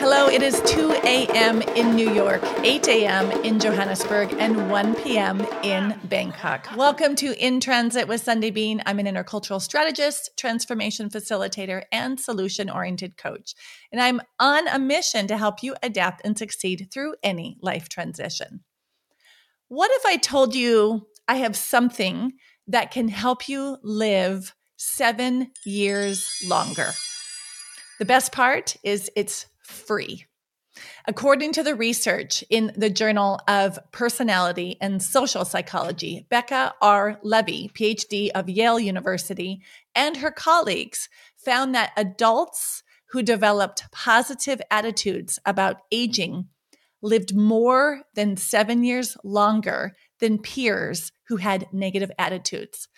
Hello, it is 2 a.m. in New York, 8 a.m. in Johannesburg, and 1 p.m. in Bangkok. Welcome to In Transit with Sunday Bean. I'm an intercultural strategist, transformation facilitator, and solution oriented coach. And I'm on a mission to help you adapt and succeed through any life transition. What if I told you I have something that can help you live seven years longer? The best part is it's free. According to the research in the Journal of Personality and Social Psychology, Becca R. Levy, PhD of Yale University, and her colleagues found that adults who developed positive attitudes about aging lived more than seven years longer than peers who had negative attitudes.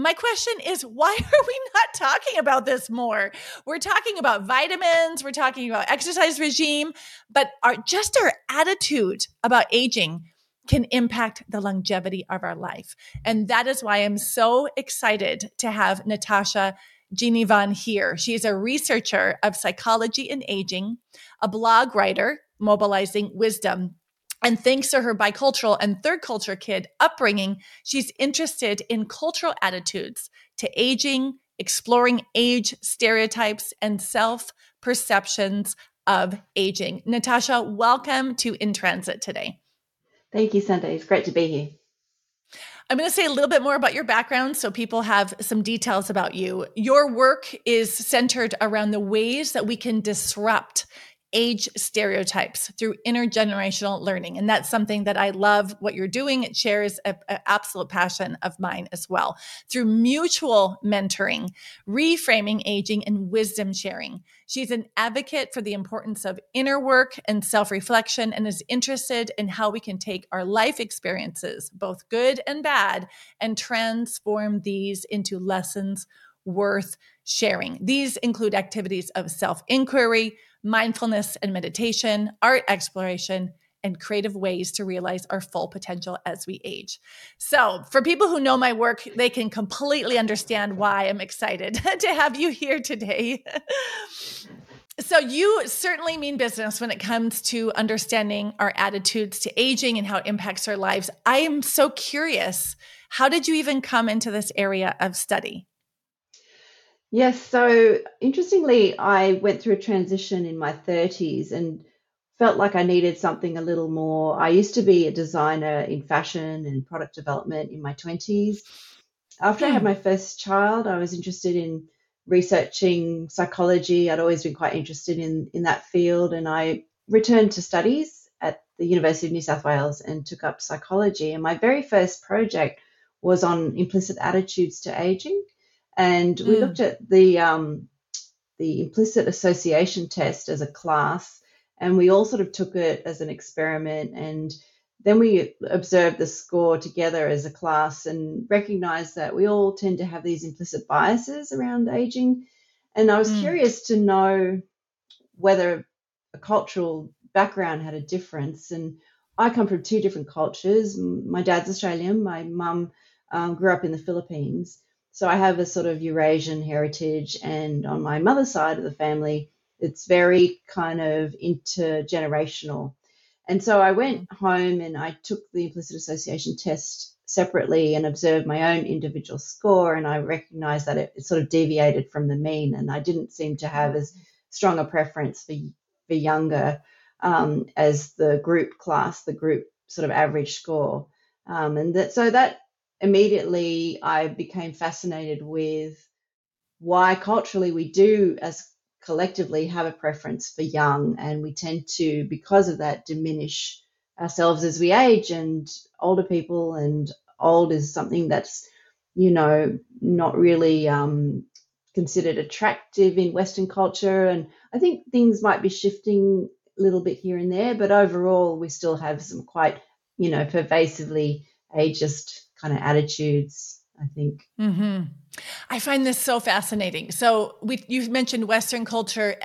My question is, why are we not talking about this more? We're talking about vitamins, we're talking about exercise regime, but our just our attitude about aging can impact the longevity of our life. And that is why I'm so excited to have Natasha Ginnivan here. She is a researcher of psychology and aging, a blog writer, mobilizing wisdom and thanks to her bicultural and third culture kid upbringing, she's interested in cultural attitudes to aging, exploring age stereotypes, and self perceptions of aging. Natasha, welcome to In Transit today. Thank you, Sunday. It's great to be here. I'm going to say a little bit more about your background so people have some details about you. Your work is centered around the ways that we can disrupt age stereotypes through intergenerational learning. And that's something that I love what you're doing. It shares an absolute passion of mine as well. Through mutual mentoring, reframing aging, and wisdom sharing. She's an advocate for the importance of inner work and self reflection and is interested in how we can take our life experiences, both good and bad, and transform these into lessons worth sharing. These include activities of self inquiry mindfulness and meditation, art exploration, and creative ways to realize our full potential as we age. So, for people who know my work, they can completely understand why I'm excited to have you here today. so, you certainly mean business when it comes to understanding our attitudes to aging and how it impacts our lives. I am so curious. How did you even come into this area of study? Yes, so interestingly, I went through a transition in my 30s and felt like I needed something a little more. I used to be a designer in fashion and product development in my 20s. After I had hmm. my first child, I was interested in researching psychology. I'd always been quite interested in, in that field, and I returned to studies at the University of New South Wales and took up psychology. And my very first project was on implicit attitudes to aging and we mm. looked at the um, the implicit association test as a class, and we all sort of took it as an experiment, and then we observed the score together as a class and recognized that we all tend to have these implicit biases around aging. And I was mm. curious to know whether a cultural background had a difference. And I come from two different cultures. My dad's Australian, my mum um, grew up in the Philippines. So I have a sort of Eurasian heritage, and on my mother's side of the family, it's very kind of intergenerational. And so I went home and I took the implicit association test separately and observed my own individual score, and I recognized that it, it sort of deviated from the mean, and I didn't seem to have as strong a preference for for younger um, as the group class, the group sort of average score. Um, and that so that immediately I became fascinated with why culturally we do, as collectively, have a preference for young, and we tend to, because of that, diminish ourselves as we age, and older people, and old is something that's, you know, not really um, considered attractive in Western culture. And I think things might be shifting a little bit here and there, but overall, we still have some quite, you know, pervasively ageist kind of attitudes, I think. Mm-hmm. I find this so fascinating. So we, you mentioned Western culture,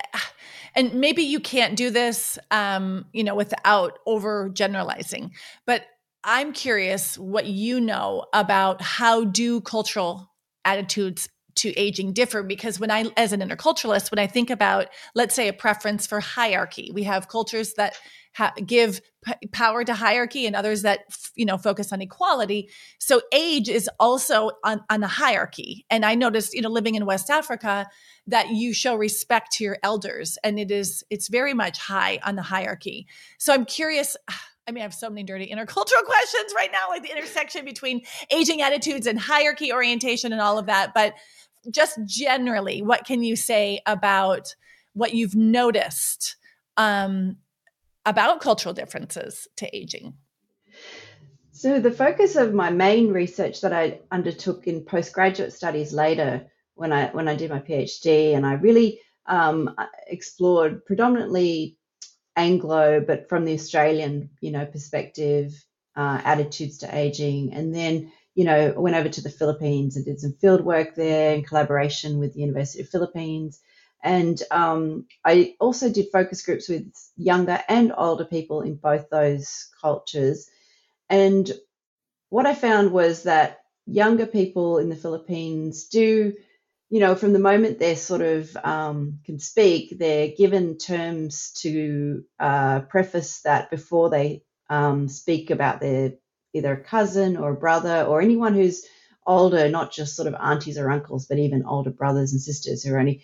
and maybe you can't do this, um, you know, without over generalizing. But I'm curious what you know about how do cultural attitudes to aging differ because when I, as an interculturalist, when I think about, let's say, a preference for hierarchy, we have cultures that ha- give p- power to hierarchy and others that you know focus on equality. So age is also on, on the hierarchy. And I noticed, you know, living in West Africa, that you show respect to your elders, and it is it's very much high on the hierarchy. So I'm curious. I mean, I have so many dirty intercultural questions right now, like the intersection between aging attitudes and hierarchy orientation and all of that. But just generally, what can you say about what you've noticed um, about cultural differences to aging? So, the focus of my main research that I undertook in postgraduate studies later, when I when I did my PhD, and I really um, explored predominantly Anglo, but from the Australian, you know, perspective, uh, attitudes to aging, and then you know went over to the Philippines and did some field work there in collaboration with the University of Philippines, and um, I also did focus groups with younger and older people in both those cultures. And what I found was that younger people in the Philippines do, you know, from the moment they're sort of um, can speak, they're given terms to uh, preface that before they um, speak about their either a cousin or a brother or anyone who's older, not just sort of aunties or uncles, but even older brothers and sisters who are only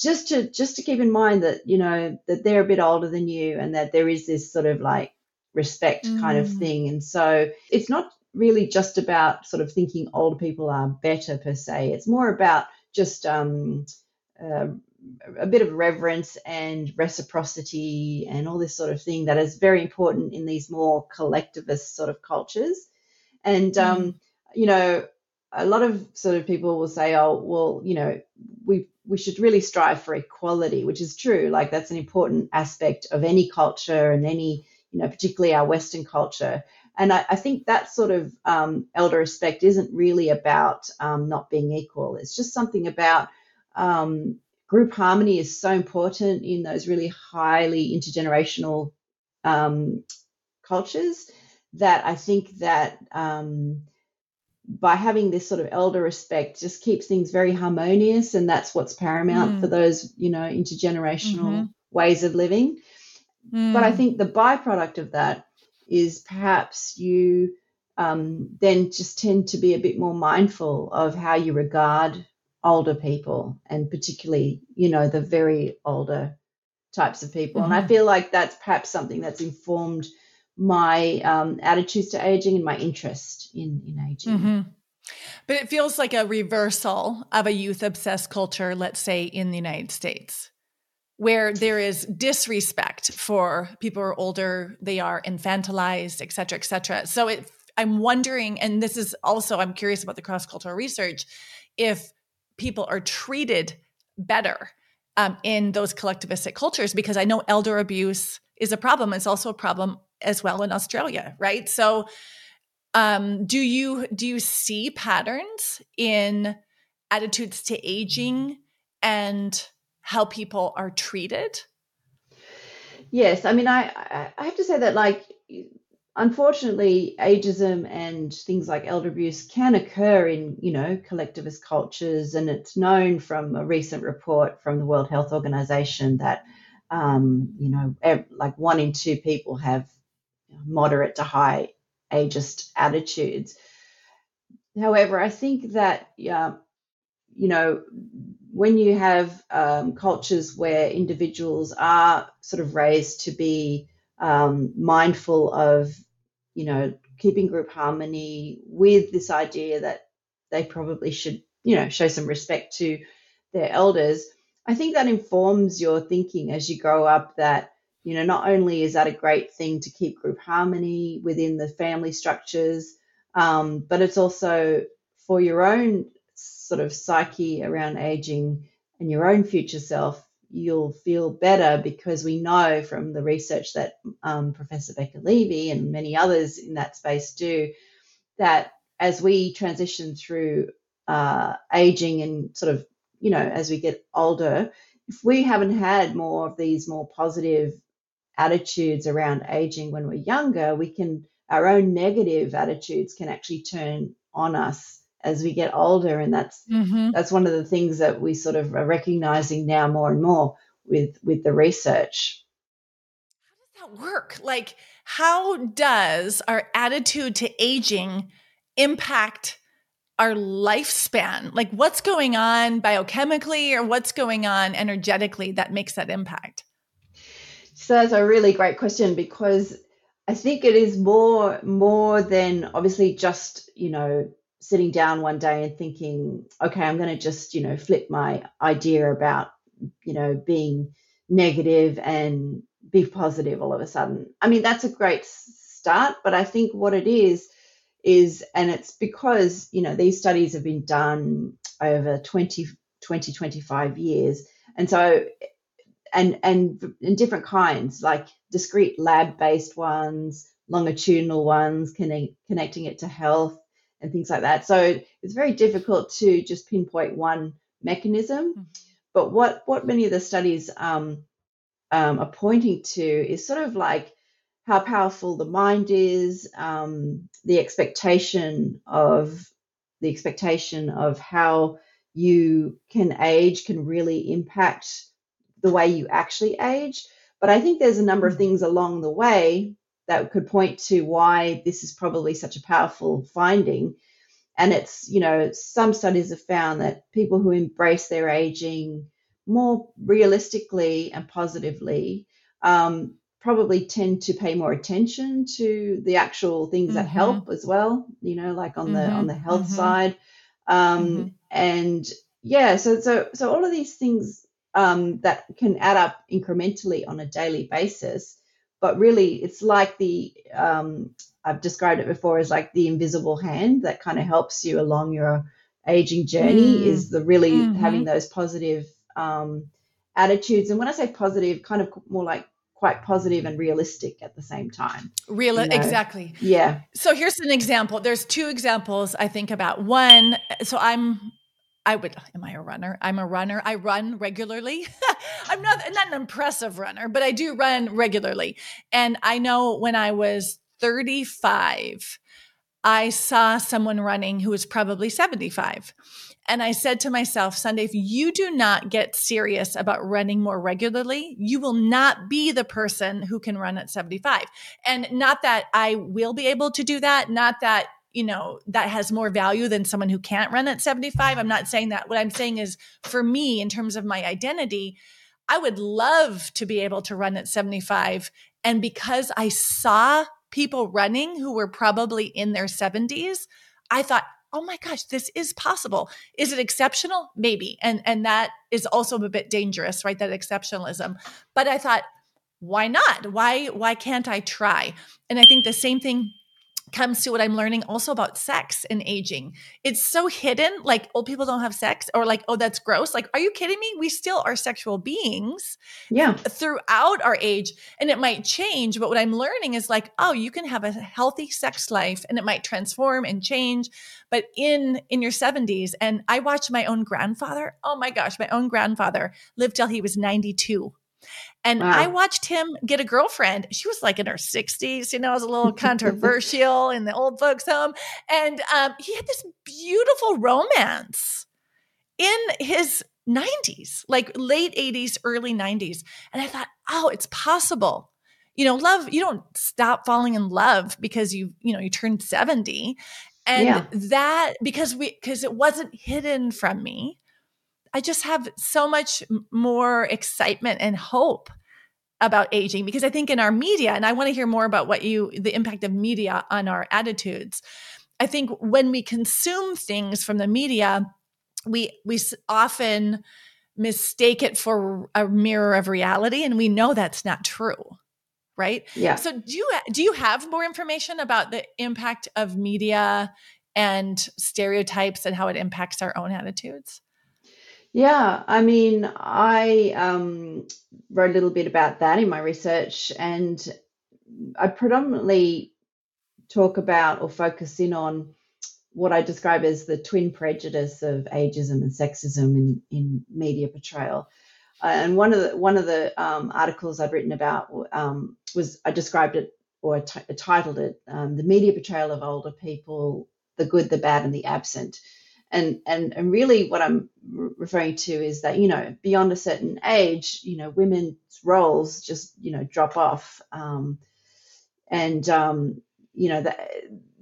just to just to keep in mind that you know that they're a bit older than you and that there is this sort of like respect mm. kind of mm. thing and so it's not really just about sort of thinking older people are better per se it's more about just um, uh, a bit of reverence and reciprocity and all this sort of thing that is very important in these more collectivist sort of cultures and mm. um, you know a lot of sort of people will say oh well you know we we should really strive for equality, which is true. Like that's an important aspect of any culture and any, you know, particularly our Western culture. And I, I think that sort of um, elder respect isn't really about um, not being equal. It's just something about um, group harmony is so important in those really highly intergenerational um, cultures that I think that um, by having this sort of elder respect just keeps things very harmonious and that's what's paramount mm. for those you know intergenerational mm-hmm. ways of living mm. but i mm. think the byproduct of that is perhaps you um, then just tend to be a bit more mindful of how you regard older people and particularly you know the very older types of people mm-hmm. and i mm-hmm. feel like that's perhaps something that's informed my um, attitudes to aging and my interest in in aging. Mm-hmm. But it feels like a reversal of a youth obsessed culture, let's say in the United States, where there is disrespect for people who are older, they are infantilized, et cetera, et cetera. So it, I'm wondering, and this is also, I'm curious about the cross cultural research, if people are treated better um, in those collectivistic cultures, because I know elder abuse is a problem. It's also a problem as well in Australia, right? So um, do you do you see patterns in attitudes to aging and how people are treated? Yes, I mean, I I have to say that like unfortunately ageism and things like elder abuse can occur in you know collectivist cultures and it's known from a recent report from the world health organization that um, you know like one in two people have moderate to high ageist attitudes. However, I think that, yeah, you know, when you have um, cultures where individuals are sort of raised to be um, mindful of, you know, keeping group harmony with this idea that they probably should, you know, show some respect to their elders, I think that informs your thinking as you grow up that you know, not only is that a great thing to keep group harmony within the family structures, um, but it's also for your own sort of psyche around aging and your own future self, you'll feel better because we know from the research that um, Professor Becca Levy and many others in that space do that as we transition through uh, aging and sort of, you know, as we get older, if we haven't had more of these more positive attitudes around aging when we're younger, we can, our own negative attitudes can actually turn on us as we get older and that's mm-hmm. that's one of the things that we sort of are recognizing now more and more with with the research. How does that work? Like how does our attitude to aging impact our lifespan? Like what's going on biochemically or what's going on energetically that makes that impact so that's a really great question because I think it is more more than obviously just you know sitting down one day and thinking, okay, I'm going to just you know flip my idea about you know being negative and be positive all of a sudden. I mean that's a great start, but I think what it is is and it's because you know these studies have been done over 20 20 25 years and so and and in different kinds, like discrete lab-based ones, longitudinal ones, connect, connecting it to health and things like that. So it's very difficult to just pinpoint one mechanism. Mm-hmm. But what what many of the studies um, um, are pointing to is sort of like how powerful the mind is, um, the expectation of the expectation of how you can age can really impact the way you actually age. But I think there's a number of mm. things along the way that could point to why this is probably such a powerful finding. And it's, you know, some studies have found that people who embrace their aging more realistically and positively um, probably tend to pay more attention to the actual things mm-hmm. that help as well, you know, like on mm-hmm. the on the health mm-hmm. side. Um, mm-hmm. and yeah, so so so all of these things um, that can add up incrementally on a daily basis. But really, it's like the um, I've described it before as like the invisible hand that kind of helps you along your aging journey. Mm. Is the really mm-hmm. having those positive um, attitudes, and when I say positive, kind of more like quite positive and realistic at the same time. Real, you know? exactly. Yeah. So here's an example. There's two examples I think about. One, so I'm I would am I a runner? I'm a runner. I run regularly. I'm not not an impressive runner, but I do run regularly. And I know when I was 35, I saw someone running who was probably 75. And I said to myself, Sunday, if you do not get serious about running more regularly, you will not be the person who can run at 75. And not that I will be able to do that, not that you know, that has more value than someone who can't run at 75. I'm not saying that. What I'm saying is for me, in terms of my identity, I would love to be able to run at 75. And because I saw people running who were probably in their 70s, I thought, oh my gosh, this is possible. Is it exceptional? Maybe. And and that is also a bit dangerous, right? That exceptionalism. But I thought, why not? Why why can't I try? And I think the same thing comes to what I'm learning also about sex and aging. It's so hidden, like old people don't have sex, or like, oh, that's gross. Like, are you kidding me? We still are sexual beings yeah. throughout our age. And it might change, but what I'm learning is like, oh, you can have a healthy sex life and it might transform and change. But in in your 70s, and I watched my own grandfather. Oh my gosh, my own grandfather lived till he was 92. And wow. I watched him get a girlfriend. She was like in her 60s, you know, it was a little controversial in the old folks' home. And um, he had this beautiful romance in his 90s, like late 80s, early 90s. And I thought, oh, it's possible. You know, love, you don't stop falling in love because you, you know, you turned 70. And yeah. that because we because it wasn't hidden from me I just have so much more excitement and hope about aging because I think in our media, and I want to hear more about what you, the impact of media on our attitudes. I think when we consume things from the media, we we often mistake it for a mirror of reality, and we know that's not true, right? Yeah. So do you do you have more information about the impact of media and stereotypes and how it impacts our own attitudes? Yeah, I mean, I um, wrote a little bit about that in my research, and I predominantly talk about or focus in on what I describe as the twin prejudice of ageism and sexism in, in media portrayal. Uh, and one of the one of the um, articles I'd written about um, was I described it or t- titled it um, "The Media Portrayal of Older People the good, the bad, and the absent. And, and and really what I'm referring to is that you know beyond a certain age you know women's roles just you know drop off. Um, and um, you know the,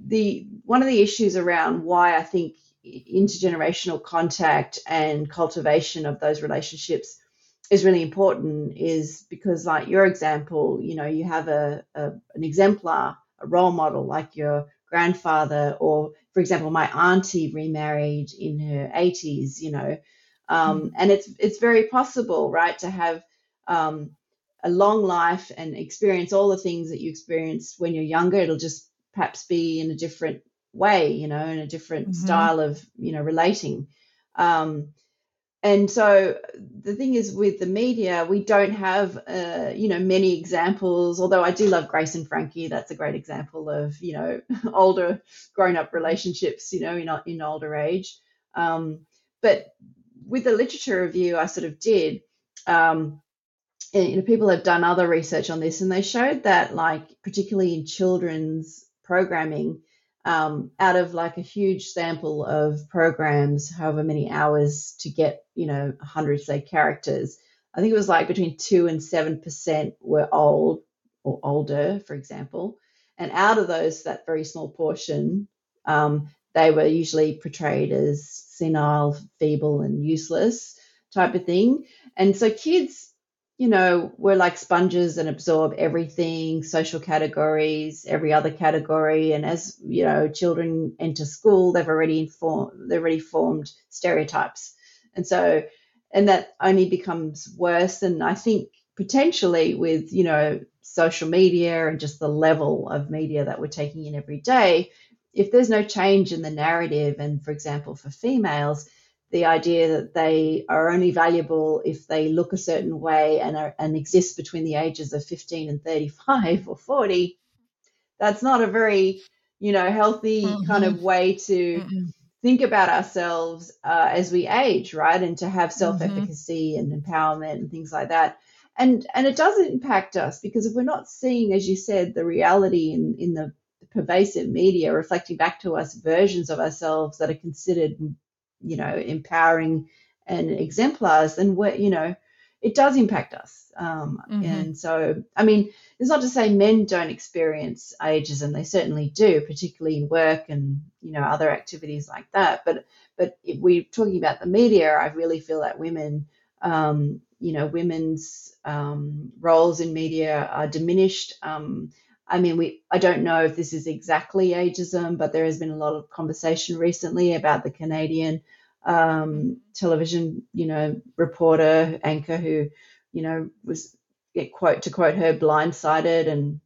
the one of the issues around why I think intergenerational contact and cultivation of those relationships is really important is because like your example you know you have a, a an exemplar a role model like your grandfather or for example my auntie remarried in her 80s you know um, mm. and it's it's very possible right to have um, a long life and experience all the things that you experienced when you're younger it'll just perhaps be in a different way you know in a different mm-hmm. style of you know relating um, and so the thing is with the media we don't have uh, you know many examples although i do love grace and frankie. That's a great example of you know older grown up relationships you know in, in older age. Um, but with the literature review i sort of did um, and, you know people have done other research on this and they showed that like particularly in children's programming um, out of like a huge sample of programs, however many hours to get, you know, 100 say characters. I think it was like between two and seven percent were old or older, for example. And out of those, that very small portion, um, they were usually portrayed as senile, feeble, and useless type of thing. And so kids you know, we're like sponges and absorb everything, social categories, every other category. And as, you know, children enter school, they've already informed, they've already formed stereotypes. And so, and that only becomes worse. And I think potentially with, you know, social media and just the level of media that we're taking in every day, if there's no change in the narrative, and for example, for females, the idea that they are only valuable if they look a certain way and are, and exist between the ages of 15 and 35 or 40 that's not a very you know healthy mm-hmm. kind of way to mm-hmm. think about ourselves uh, as we age right and to have self-efficacy mm-hmm. and empowerment and things like that and and it does impact us because if we're not seeing as you said the reality in in the pervasive media reflecting back to us versions of ourselves that are considered you know, empowering and exemplars, then we're, you know, it does impact us. Um, mm-hmm. And so, I mean, it's not to say men don't experience ageism; they certainly do, particularly in work and you know other activities like that. But but if we're talking about the media, I really feel that women, um, you know, women's um, roles in media are diminished. I mean, we I don't know if this is exactly ageism, but there has been a lot of conversation recently about the Canadian um, television, you know, reporter anchor who, you know, was quote to quote her blindsided and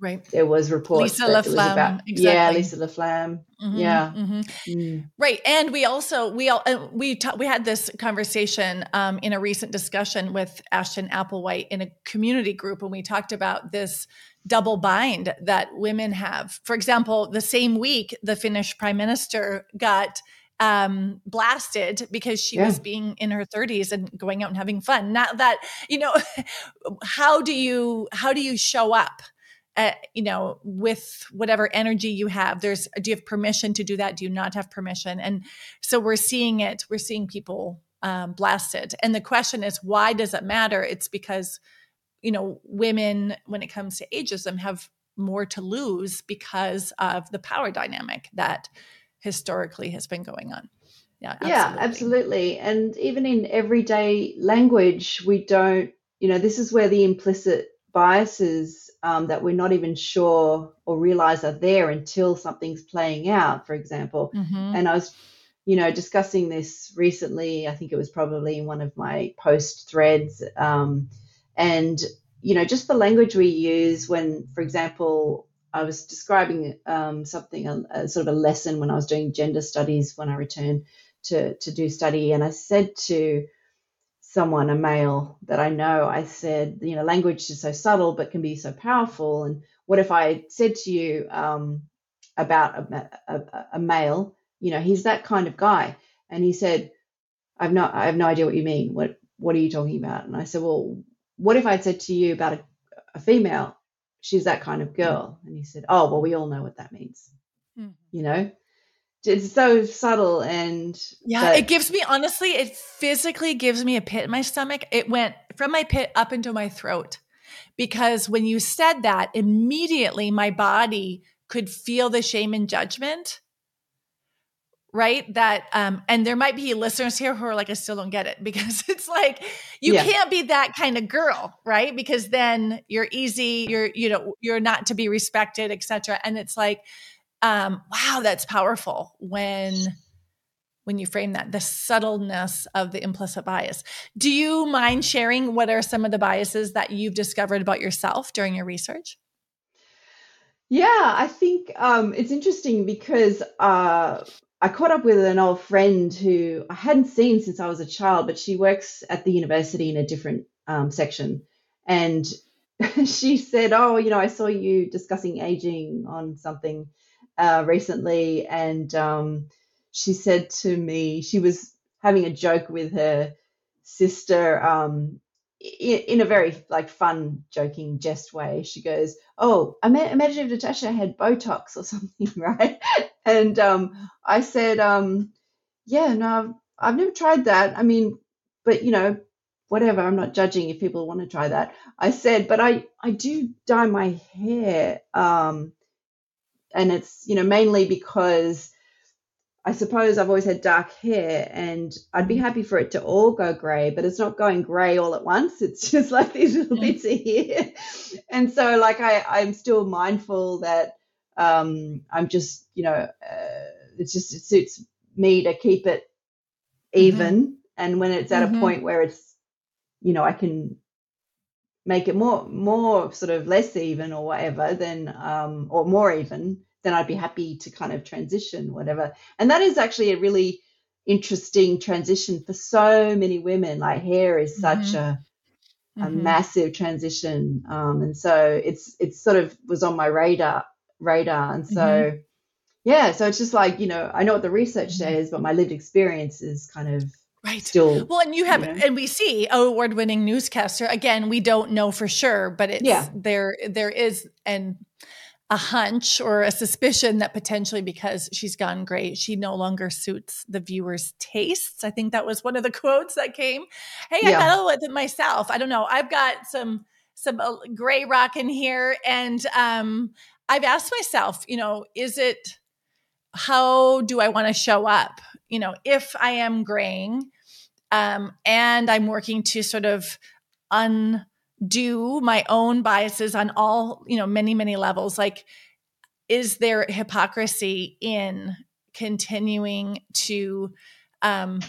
Right. There was reports Lisa LaFlamme. About, exactly. Yeah, Lisa LaFlamme. Mm-hmm, yeah. Mm-hmm. Mm. Right. And we also we all uh, we ta- we had this conversation um, in a recent discussion with Ashton Applewhite in a community group, and we talked about this double bind that women have. For example, the same week the Finnish prime minister got um, blasted because she yeah. was being in her 30s and going out and having fun. Not that you know, how do you how do you show up? Uh, you know, with whatever energy you have. There's, do you have permission to do that? Do you not have permission? And so we're seeing it. We're seeing people um, blasted. And the question is, why does it matter? It's because, you know, women, when it comes to ageism, have more to lose because of the power dynamic that historically has been going on. Yeah, absolutely. yeah, absolutely. And even in everyday language, we don't, you know, this is where the implicit biases um, that we're not even sure or realize are there until something's playing out, for example. Mm-hmm. And I was, you know, discussing this recently. I think it was probably in one of my post threads. Um, and, you know, just the language we use when, for example, I was describing um, something, a, a, sort of a lesson when I was doing gender studies when I returned to, to do study. And I said to someone, a male that I know, I said, you know, language is so subtle but can be so powerful. And what if I said to you um, about a, a, a, male, you know, he's that kind of guy, and he said, I've not, I have no idea what you mean. What What are you talking about? And I said, well, what if I said to you about a, a female, she's that kind of girl? And he said, oh, well, we all know what that means, mm-hmm. you know. It's so subtle and yeah it gives me honestly it physically gives me a pit in my stomach. It went from my pit up into my throat because when you said that immediately my body could feel the shame and judgment right? That um and there might be listeners here who are like i still don't get it because it's like you yeah. can't be that kind of girl right? Because then you're easy you're you know you're not to be respected etc and it's like um wow that's powerful when when you frame that the subtleness of the implicit bias. Do you mind sharing what are some of the biases that you've discovered about yourself during your research? Yeah i think um it's interesting because uh I caught up with an old friend who I hadn't seen since I was a child, but she works at the university in a different um, section. And she said, Oh, you know, I saw you discussing aging on something uh, recently. And um, she said to me, she was having a joke with her sister um, in a very like fun, joking, jest way. She goes, "Oh, imagine if Natasha had Botox or something, right?" And um, I said, um, "Yeah, no, I've, I've never tried that. I mean, but you know, whatever. I'm not judging if people want to try that." I said, "But I I do dye my hair, um, and it's you know mainly because." I suppose I've always had dark hair and I'd be happy for it to all go grey, but it's not going grey all at once. It's just like these little bits of here. And so like I, I'm still mindful that um, I'm just, you know, uh, it's just, it suits me to keep it even. Mm-hmm. And when it's at mm-hmm. a point where it's, you know, I can make it more, more sort of less even or whatever, then, um, or more even, then I'd be happy to kind of transition, whatever. And that is actually a really interesting transition for so many women. Like hair is such mm-hmm. a a mm-hmm. massive transition, um, and so it's it's sort of was on my radar radar, and so. Mm-hmm. Yeah, so it's just like, you know, I know what the research mm-hmm. says, but my lived experience is kind of right still well and you have you know? and we see award-winning newscaster again we don't know for sure but it's yeah. there there is and a hunch or a suspicion that potentially because she's gone great, she no longer suits the viewer's tastes. I think that was one of the quotes that came. Hey, yeah. I battle with it myself. I don't know. I've got some some uh, gray rock in here, and um, I've asked myself, you know, is it how do I want to show up? You know, if I am graying, um, and I'm working to sort of un do my own biases on all, you know, many, many levels. Like, is there hypocrisy in continuing to um,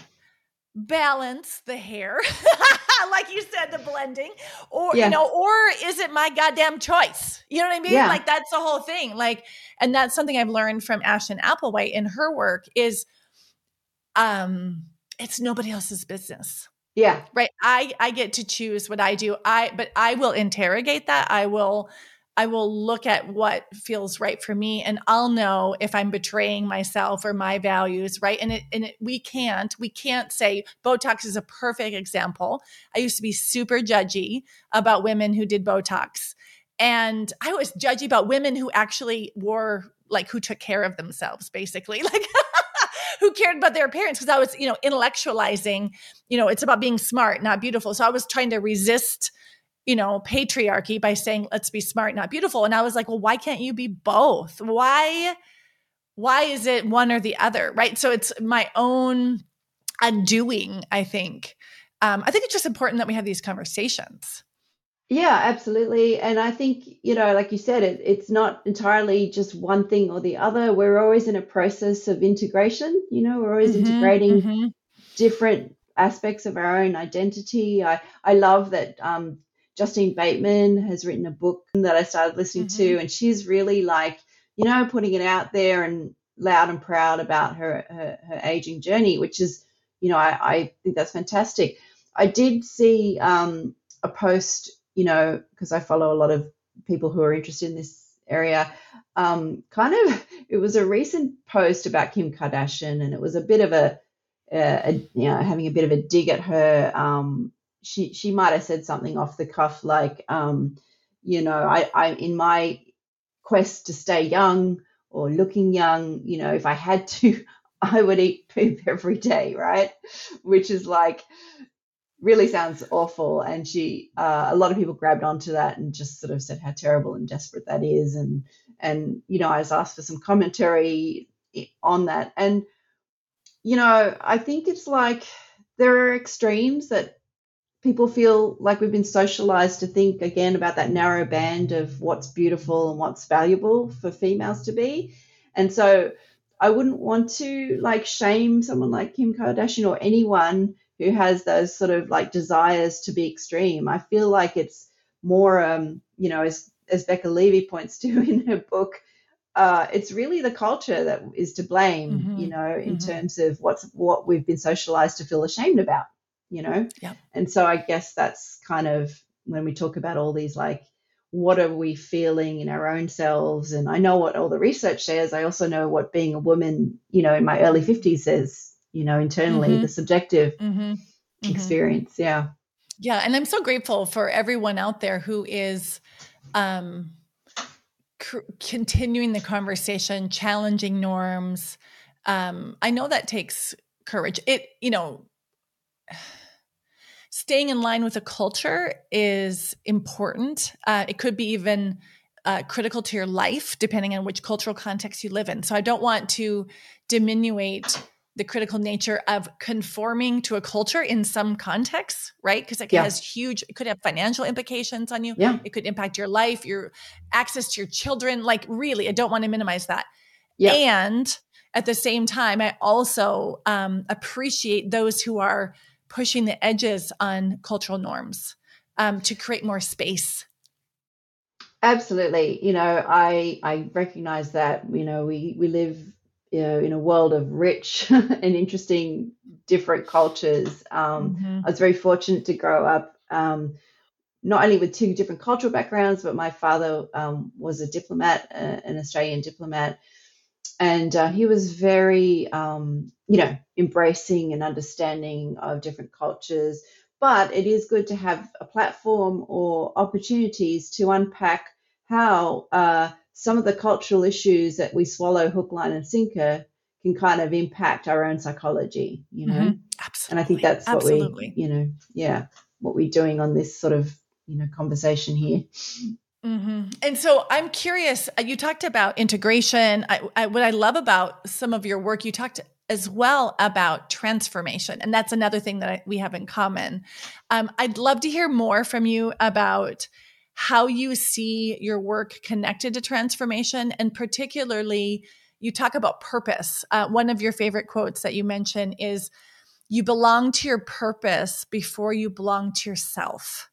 balance the hair? like you said, the blending, or yeah. you know, or is it my goddamn choice? You know what I mean? Yeah. Like that's the whole thing. Like, and that's something I've learned from Ashton Applewhite in her work is, um, it's nobody else's business. Yeah. Right. I I get to choose what I do. I but I will interrogate that. I will I will look at what feels right for me and I'll know if I'm betraying myself or my values, right? And it and it, we can't we can't say Botox is a perfect example. I used to be super judgy about women who did Botox. And I was judgy about women who actually wore like who took care of themselves basically. Like who cared about their appearance because I was, you know, intellectualizing, you know, it's about being smart, not beautiful. So I was trying to resist, you know, patriarchy by saying, let's be smart, not beautiful. And I was like, well, why can't you be both? Why, why is it one or the other? Right. So it's my own undoing, I think. Um, I think it's just important that we have these conversations. Yeah, absolutely. And I think, you know, like you said, it, it's not entirely just one thing or the other. We're always in a process of integration. You know, we're always mm-hmm, integrating mm-hmm. different aspects of our own identity. I, I love that um, Justine Bateman has written a book that I started listening mm-hmm. to, and she's really like, you know, putting it out there and loud and proud about her, her, her aging journey, which is, you know, I, I think that's fantastic. I did see um, a post you know, because I follow a lot of people who are interested in this area. Um, kind of, it was a recent post about Kim Kardashian, and it was a bit of a, a, a you know, having a bit of a dig at her. Um, she she might have said something off the cuff like, um, you know, I, I in my quest to stay young or looking young. You know, if I had to, I would eat poop every day, right? Which is like really sounds awful. And she, uh, a lot of people grabbed onto that and just sort of said how terrible and desperate that is. And and you know, I was asked for some commentary on that. And you know, I think it's like there are extremes that people feel like we've been socialized to think again about that narrow band of what's beautiful and what's valuable for females to be. And so I wouldn't want to like shame someone like Kim Kardashian or anyone who has those sort of like desires to be extreme. I feel like it's more, um, you know, as as Becca Levy points to in her book, uh, it's really the culture that is to blame, mm-hmm. you know, in mm-hmm. terms of what's what we've been socialized to feel ashamed about, you know. Yeah. And so I guess that's kind of when we talk about all these like what are we feeling in our own selves and i know what all the research says i also know what being a woman you know in my early 50s says you know internally mm-hmm. the subjective mm-hmm. mm-hmm. experience yeah yeah and i'm so grateful for everyone out there who is um continuing the conversation, challenging norms. Um, I know that takes courage. It, you know, staying in line with a culture is important. Uh, it could be even uh, critical to your life, depending on which cultural context you live in. So I don't want to diminuate the critical nature of conforming to a culture in some contexts, right? Because it yeah. has huge, it could have financial implications on you. Yeah. It could impact your life, your access to your children. Like, really, I don't want to minimize that. Yeah. And at the same time, I also um, appreciate those who are pushing the edges on cultural norms um, to create more space. Absolutely. You know, I I recognize that, you know, we we live you know, in a world of rich and interesting different cultures. Um, mm-hmm. I was very fortunate to grow up um, not only with two different cultural backgrounds, but my father um, was a diplomat, uh, an Australian diplomat, and uh, he was very, um, you know, embracing and understanding of different cultures. But it is good to have a platform or opportunities to unpack how uh, some of the cultural issues that we swallow hook, line, and sinker can kind of impact our own psychology, you know? Mm-hmm. Absolutely. And I think that's what Absolutely. we, you know, yeah, what we're doing on this sort of, you know, conversation here. Mm-hmm. And so I'm curious, uh, you talked about integration. I, I, what I love about some of your work, you talked as well about transformation. And that's another thing that I, we have in common. Um, I'd love to hear more from you about how you see your work connected to transformation and particularly you talk about purpose. Uh, one of your favorite quotes that you mention is you belong to your purpose before you belong to yourself.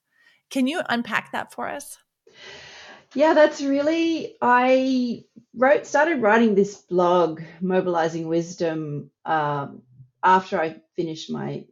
Can you unpack that for us? Yeah that's really i wrote started writing this blog mobilizing wisdom um, after i finished my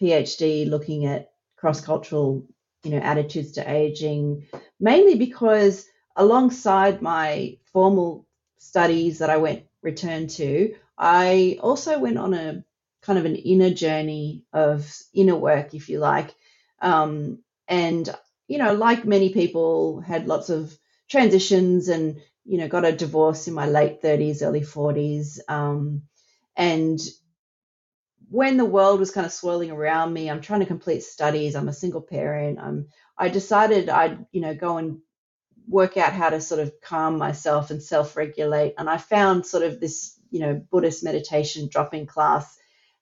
phd looking at cross-cultural you know attitudes to aging mainly because alongside my formal studies that I went returned to I also went on a kind of an inner journey of inner work if you like. Um, and you know like many people had lots of transitions and you know got a divorce in my late 30s early 40s um, and when the world was kind of swirling around me, I'm trying to complete studies. I'm a single parent. I'm. I decided I'd you know go and work out how to sort of calm myself and self-regulate. And I found sort of this you know Buddhist meditation drop-in class,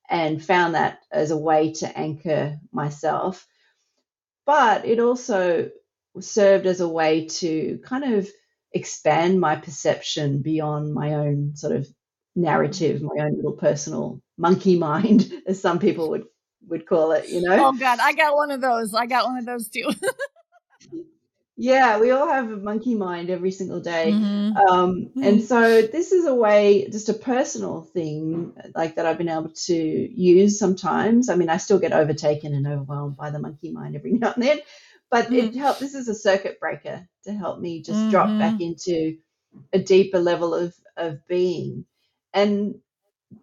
and found that as a way to anchor myself. But it also served as a way to kind of expand my perception beyond my own sort of narrative, my own little personal monkey mind, as some people would would call it. You know. Oh God, I got one of those. I got one of those too. yeah, we all have a monkey mind every single day, mm-hmm. Um, mm-hmm. and so this is a way, just a personal thing, like that I've been able to use sometimes. I mean, I still get overtaken and overwhelmed by the monkey mind every now and then, but mm-hmm. it helps. This is a circuit breaker to help me just drop back mm-hmm. into a deeper level of of being and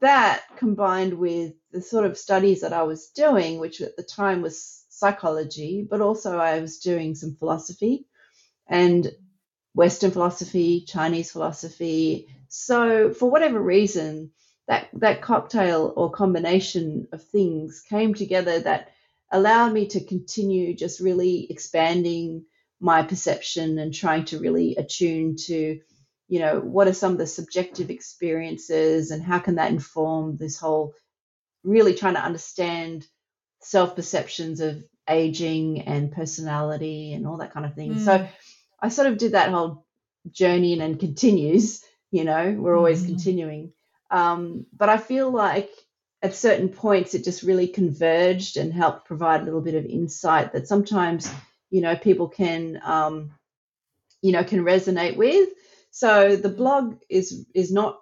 that combined with the sort of studies that I was doing, which at the time was psychology, but also I was doing some philosophy. And Western philosophy, Chinese philosophy. So for whatever reason, that that cocktail or combination of things came together that allowed me to continue just really expanding my perception and trying to really attune to you know what are some of the subjective experiences and how can that inform this whole really trying to understand self perceptions of aging and personality and all that kind of thing mm. so i sort of did that whole journey and, and continues you know we're always mm. continuing um, but i feel like at certain points it just really converged and helped provide a little bit of insight that sometimes you know people can um, you know can resonate with so the blog is is not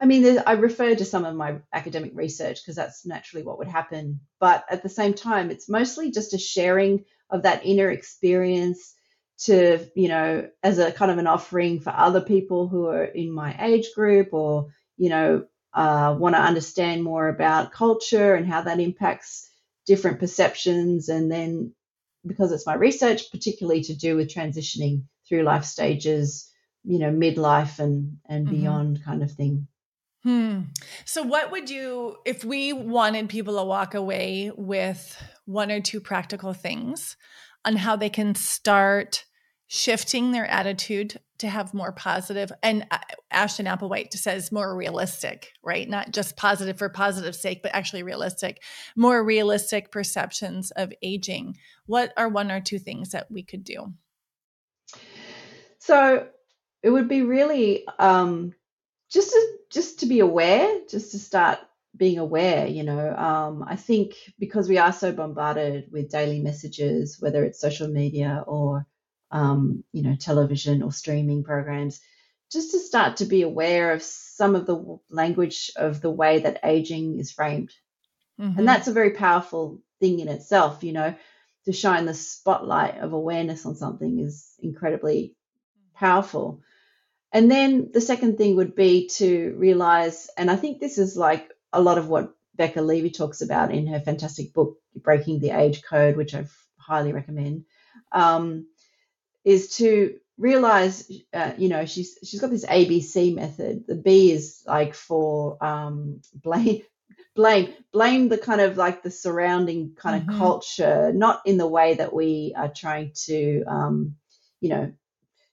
i mean i refer to some of my academic research because that's naturally what would happen but at the same time it's mostly just a sharing of that inner experience to you know as a kind of an offering for other people who are in my age group or you know uh, want to understand more about culture and how that impacts different perceptions. And then because it's my research, particularly to do with transitioning through life stages, you know, midlife and and mm-hmm. beyond kind of thing. Hmm. So, what would you, if we wanted people to walk away with one or two practical things on how they can start shifting their attitude to have more positive and uh, ashton applewhite says more realistic right not just positive for positive sake but actually realistic more realistic perceptions of aging what are one or two things that we could do so it would be really um, just to, just to be aware just to start being aware you know um, i think because we are so bombarded with daily messages whether it's social media or um, you know, television or streaming programs, just to start to be aware of some of the language of the way that aging is framed. Mm-hmm. And that's a very powerful thing in itself, you know, to shine the spotlight of awareness on something is incredibly powerful. And then the second thing would be to realize, and I think this is like a lot of what Becca Levy talks about in her fantastic book, Breaking the Age Code, which I highly recommend. Um, is to realize uh, you know she's she's got this abc method the b is like for um, blame blame blame the kind of like the surrounding kind mm-hmm. of culture not in the way that we are trying to um, you know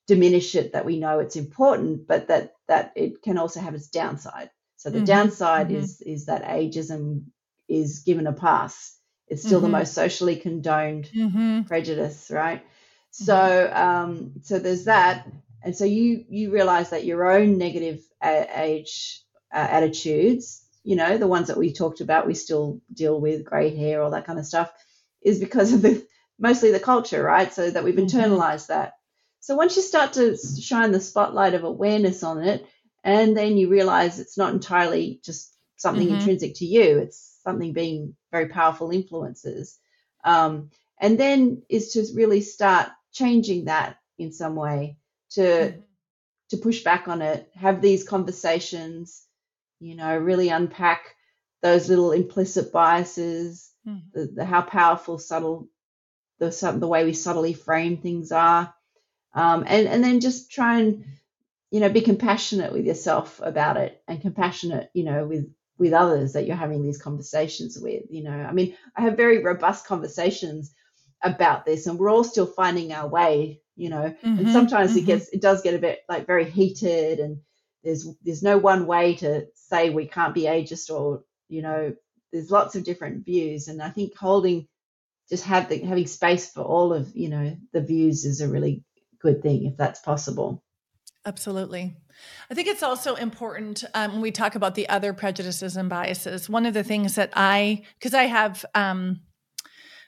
diminish it that we know it's important but that that it can also have its downside so the mm-hmm. downside mm-hmm. is is that ageism is given a pass it's still the mm-hmm. most socially condoned mm-hmm. prejudice right so um, so there's that, and so you you realize that your own negative age uh, attitudes, you know, the ones that we talked about, we still deal with grey hair, all that kind of stuff, is because of the mostly the culture, right? So that we've mm-hmm. internalized that. So once you start to shine the spotlight of awareness on it, and then you realize it's not entirely just something mm-hmm. intrinsic to you, it's something being very powerful influences. Um, and then is to really start changing that in some way to mm-hmm. to push back on it have these conversations you know really unpack those little implicit biases mm-hmm. the, the, how powerful subtle the the way we subtly frame things are um, and and then just try and you know be compassionate with yourself about it and compassionate you know with with others that you're having these conversations with you know. I mean i have very robust conversations about this and we're all still finding our way you know. Mm-hmm, and sometimes mm-hmm. it gets it does get a bit like very heated and there's there's no one way to say we can't be ageist or you know there's lots of different views. And i think holding just have the having space for all of you know the views is a really good thing if that's possible absolutely I think it's also important um, when we talk about the other prejudices and biases. One of the things that I, because I have um,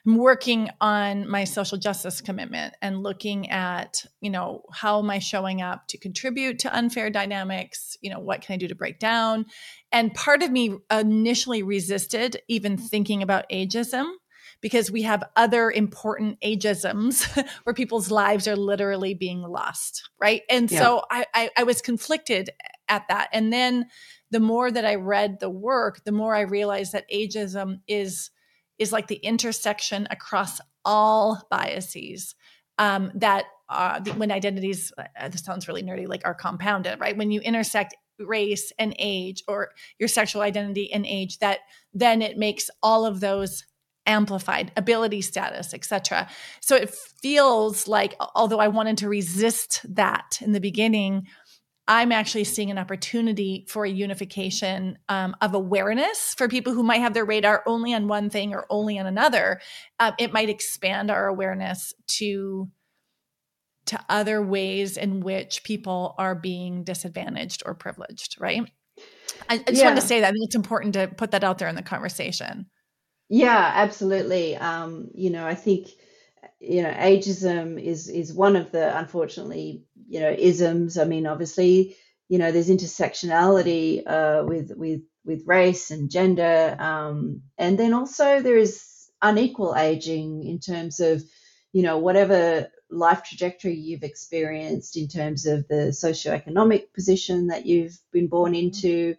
I'm working on my social justice commitment and looking at, you know, how am I showing up to contribute to unfair dynamics? You know, what can I do to break down? And part of me initially resisted even thinking about ageism because we have other important ageisms where people's lives are literally being lost, right? And yeah. so I, I, I was conflicted at that. And then the more that I read the work, the more I realized that ageism is is like the intersection across all biases um, that uh, when identities uh, this sounds really nerdy like are compounded right when you intersect race and age or your sexual identity and age that then it makes all of those amplified ability status etc so it feels like although i wanted to resist that in the beginning i'm actually seeing an opportunity for a unification um, of awareness for people who might have their radar only on one thing or only on another. Uh, it might expand our awareness to to other ways in which people are being disadvantaged or privileged right? I, I just yeah. wanted to say that i think it's important to put that out there in the conversation yeah, absolutely. Um, you know, I think you know ageism is is one of the unfortunately you know isms. I mean, obviously, you know, there's intersectionality uh, with with with race and gender, um, and then also there is unequal aging in terms of you know whatever life trajectory you've experienced in terms of the socioeconomic position that you've been born mm-hmm. into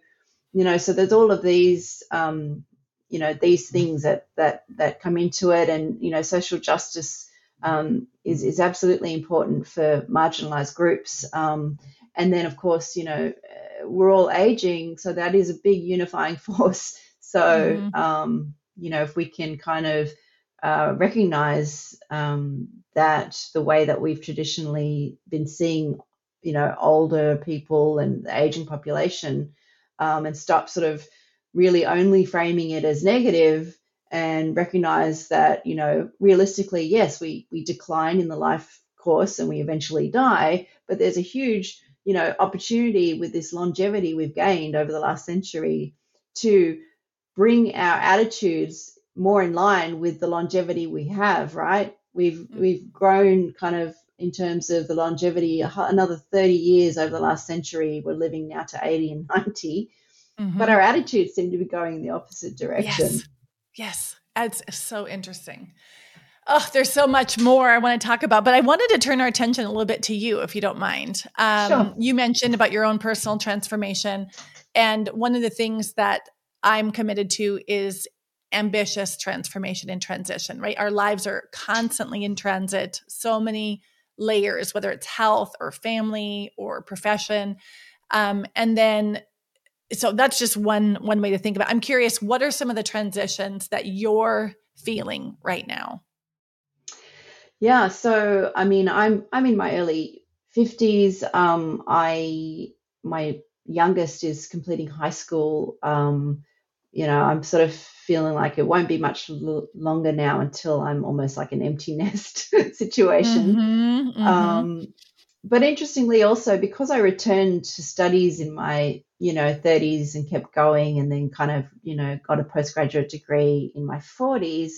you know so there's all of these um, you know these things that that that come into it. And you know social justice um, is is absolutely important for marginalized groups. Um, and then of course you know uh, we're all aging so that is a big unifying force. So mm-hmm. um, you know if we can kind of uh, recognize um, that the way that we've traditionally been seeing you know older people and the aging population um, and stop sort of really only framing it as negative and recognize that you know realistically yes we we decline in the life course and we eventually die but there's a huge you know opportunity with this longevity we've gained over the last century to bring our attitudes more in line with the longevity we have right? We've mm-hmm. we've grown kind of in terms of the longevity another 30 years over the last century. We're living now to 80 and 90 Mm-hmm. But our attitudes seem to be going in the opposite direction. Yes. Yes. It's so interesting. Oh, there's so much more I want to talk about, but I wanted to turn our attention a little bit to you, if you don't mind. Um, sure. You mentioned about your own personal transformation. And one of the things that I'm committed to is ambitious transformation and transition, right? Our lives are constantly in transit, so many layers, whether it's health or family or profession. Um, and then so that's just one one way to think about it. i'm curious what are some of the transitions that you're feeling right now yeah so i mean i'm i'm in my early 50s um i my youngest is completing high school um you know i'm sort of feeling like it won't be much l- longer now until i'm almost like an empty nest situation mm-hmm, mm-hmm. um but interestingly also because i returned to studies in my you know 30s and kept going and then kind of you know got a postgraduate degree in my 40s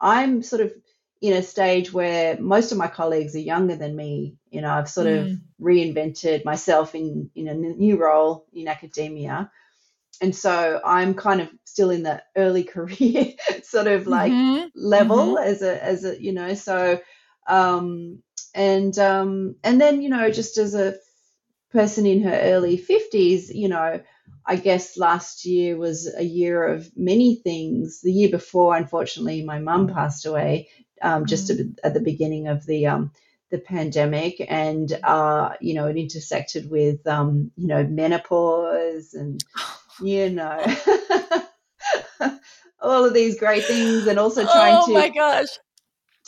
i'm sort of in a stage where most of my colleagues are younger than me you know i've sort mm. of reinvented myself in in a new role in academia and so i'm kind of still in the early career sort of like mm-hmm. level mm-hmm. as a as a you know so um and um, and then you know just as a person in her early 50s you know i guess last year was a year of many things. The year before unfortunately my mum passed away um, just mm. at the beginning of the um, the pandemic. And uh, you know it intersected with um, you know menopause and you know all of these great things and also trying oh to oh my gosh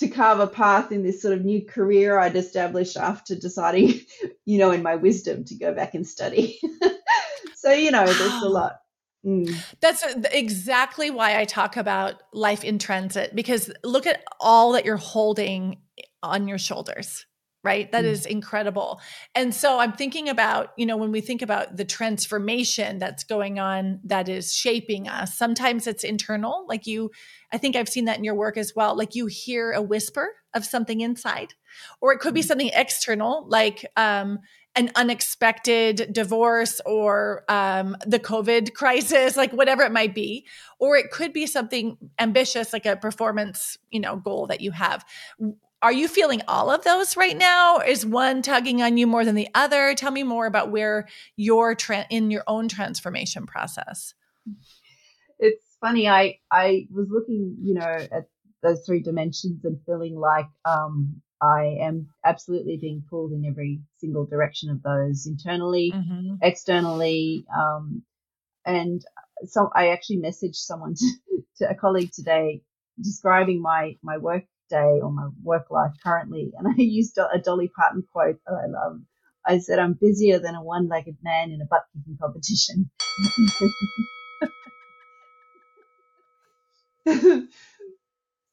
to carve a path in this sort of new career I'd established after deciding, you know, in my wisdom to go back and study. so, you know, there's a lot. Mm. That's exactly why I talk about life in transit because look at all that you're holding on your shoulders right That mm. is incredible and so i'm thinking about you know when we think about the transformation that's going on that is shaping us sometimes it's internal like you i think i've seen that in your work as well like you hear a whisper of something inside or it could be mm. something external like um an unexpected divorce or um, the COVID crisis, like whatever it might be, or it could be something ambitious, like a performance, you know, goal that you have are you feeling all of those right now? Is one tugging on you more than the other? Tell me more about where you're tra- in your own transformation process. It's funny. I I was looking, you know, at those three dimensions and feeling like um, I am absolutely being pulled in every single direction of those internally, mm-hmm. externally. Um, and so I actually messaged someone to, to, a colleague today describing my, my work day or my work life currently. And I used a Dolly Parton quote that I love. I said, I'm busier than a one legged man in a butt kicking competition.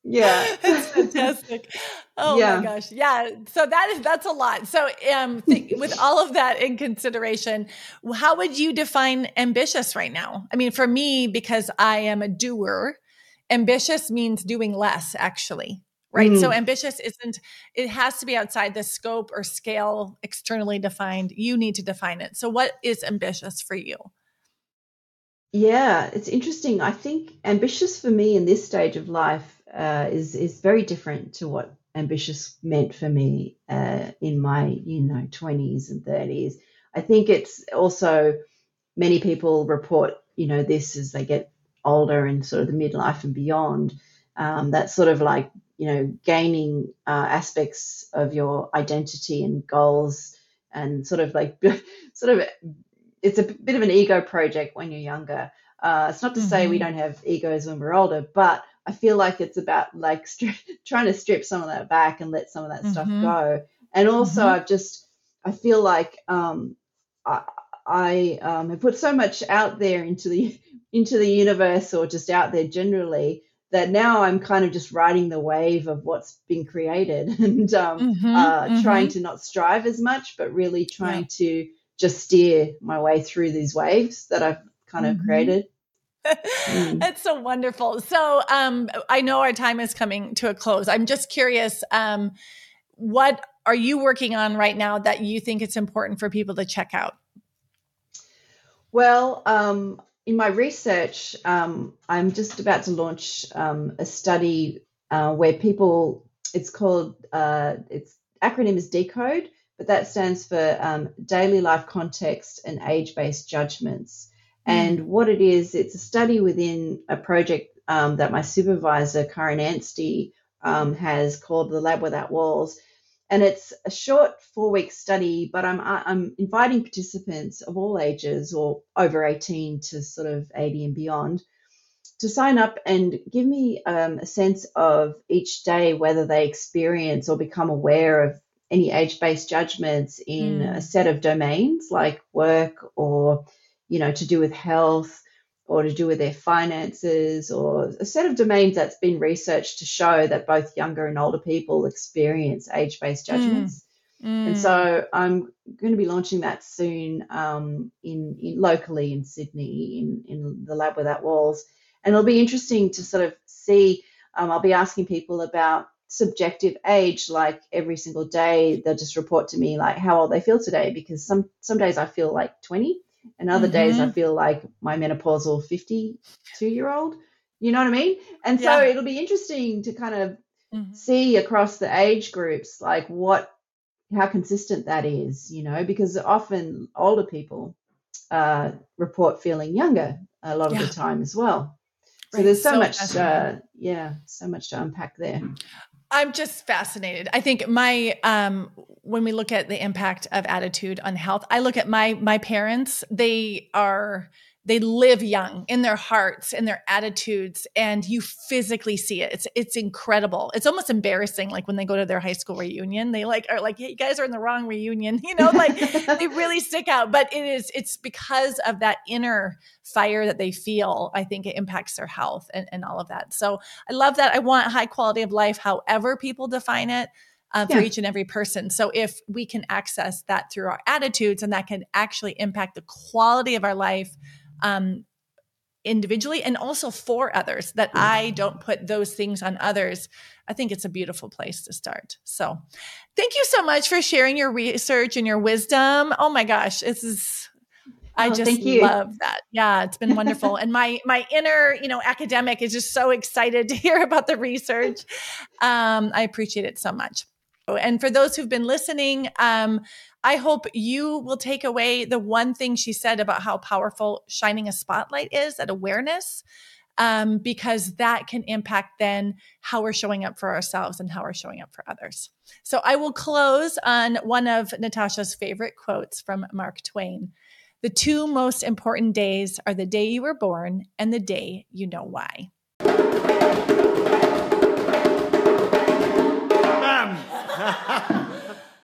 yeah it's fantastic oh yeah. my gosh yeah so that is that's a lot so um th- with all of that in consideration how would you define ambitious right now i mean for me because i am a doer ambitious means doing less actually right mm. so ambitious isn't it has to be outside the scope or scale externally defined you need to define it so what is ambitious for you yeah, it's interesting. I think ambitious for me in this stage of life uh, is is very different to what ambitious meant for me uh, in my you know twenties and thirties. I think it's also many people report you know this as they get older and sort of the midlife and beyond. Um, that sort of like you know gaining uh, aspects of your identity and goals and sort of like sort of it's a bit of an ego project when you're younger. Uh, it's not to mm-hmm. say we mm-hmm. don't have egos when we're older, but I feel like it's about like trying to strip some of that back and let some of that mm-hmm. stuff go. And also, mm-hmm. I've just I feel like um, I, I um, have put so much out there into the into the universe or just out there generally that now I'm kind of just riding the wave of what's been created and um, mm-hmm, uh, mm-hmm. trying to not strive as much, but really trying yeah. to just steer my way through these waves that I've kind of mm-hmm. created. mm. That's so wonderful. So um, I know our time is coming to a close. I'm just curious, um, what are you working on right now that you think it's important for people to check out? Well, um, in my research, um, I'm just about to launch um, a study uh, where people. It's called. Uh, its acronym is Decode, but that stands for um, daily life context and age based judgments. Mm. And what it is, it's a study within a project um, that my supervisor, Kaarin Anstey, um, has called The Lab Without Walls. And it's a short four week study, but I'm, I'm inviting participants of all ages or over 18 to sort of 80 and beyond to sign up and give me um, a sense of each day whether they experience or become aware of any age based judgments in mm. a set of domains like work or, you know, to do with health or to do with their finances or a set of domains that's been researched to show that both younger and older people experience age based mm. judgments. Mm. And so I'm going to be launching that soon um, in, in, locally in Sydney in, in the lab without walls. And it'll be interesting to sort of see. Um, I'll be asking people about subjective age like every single day they'll just report to me like how old they feel today because some some days i feel like 20 and other mm-hmm. days i mm-hmm. feel like my menopausal 52 year old you know what i mean and so it'll be interesting to kind of mm-hmm. see across the age groups like what how consistent that is you know because often older people uh, report feeling younger a lot of the time as well so there's so, so much uh, yeah so much to unpack there I'm just fascinated. I think my um when we look at the impact of attitude on health, I look at my my parents, they are they live young in their hearts in their attitudes and you physically see it. It's it's incredible. It's almost embarrassing like when they go to their high school reunion they like are like hey, you guys are in the wrong reunion you know like they really stick out. But it is it's because of that inner fire that they feel i think it impacts their health and, and all of that. So i love that. I want high quality of life however people define it uh, for yeah. each and every person. So if we can access that through our attitudes and that can actually impact the quality of our life, um, individually and also for others that I don't put those things on others. I think it's a beautiful place to start. So, thank you so much for sharing your research and your wisdom. Oh my gosh, this is I oh, just love that. Yeah, it's been wonderful. and my my inner, you know, academic is just so excited to hear about the research. Um, I appreciate it so much. And for those who've been listening, um, I hope you will take away the one thing she said about how powerful shining a spotlight is, that awareness. um, because that can impact then how we're showing up for ourselves and how we're showing up for others. So I will close on one of Natasha's favorite quotes from Mark Twain. The two most important days are the day you were born and the day you know why.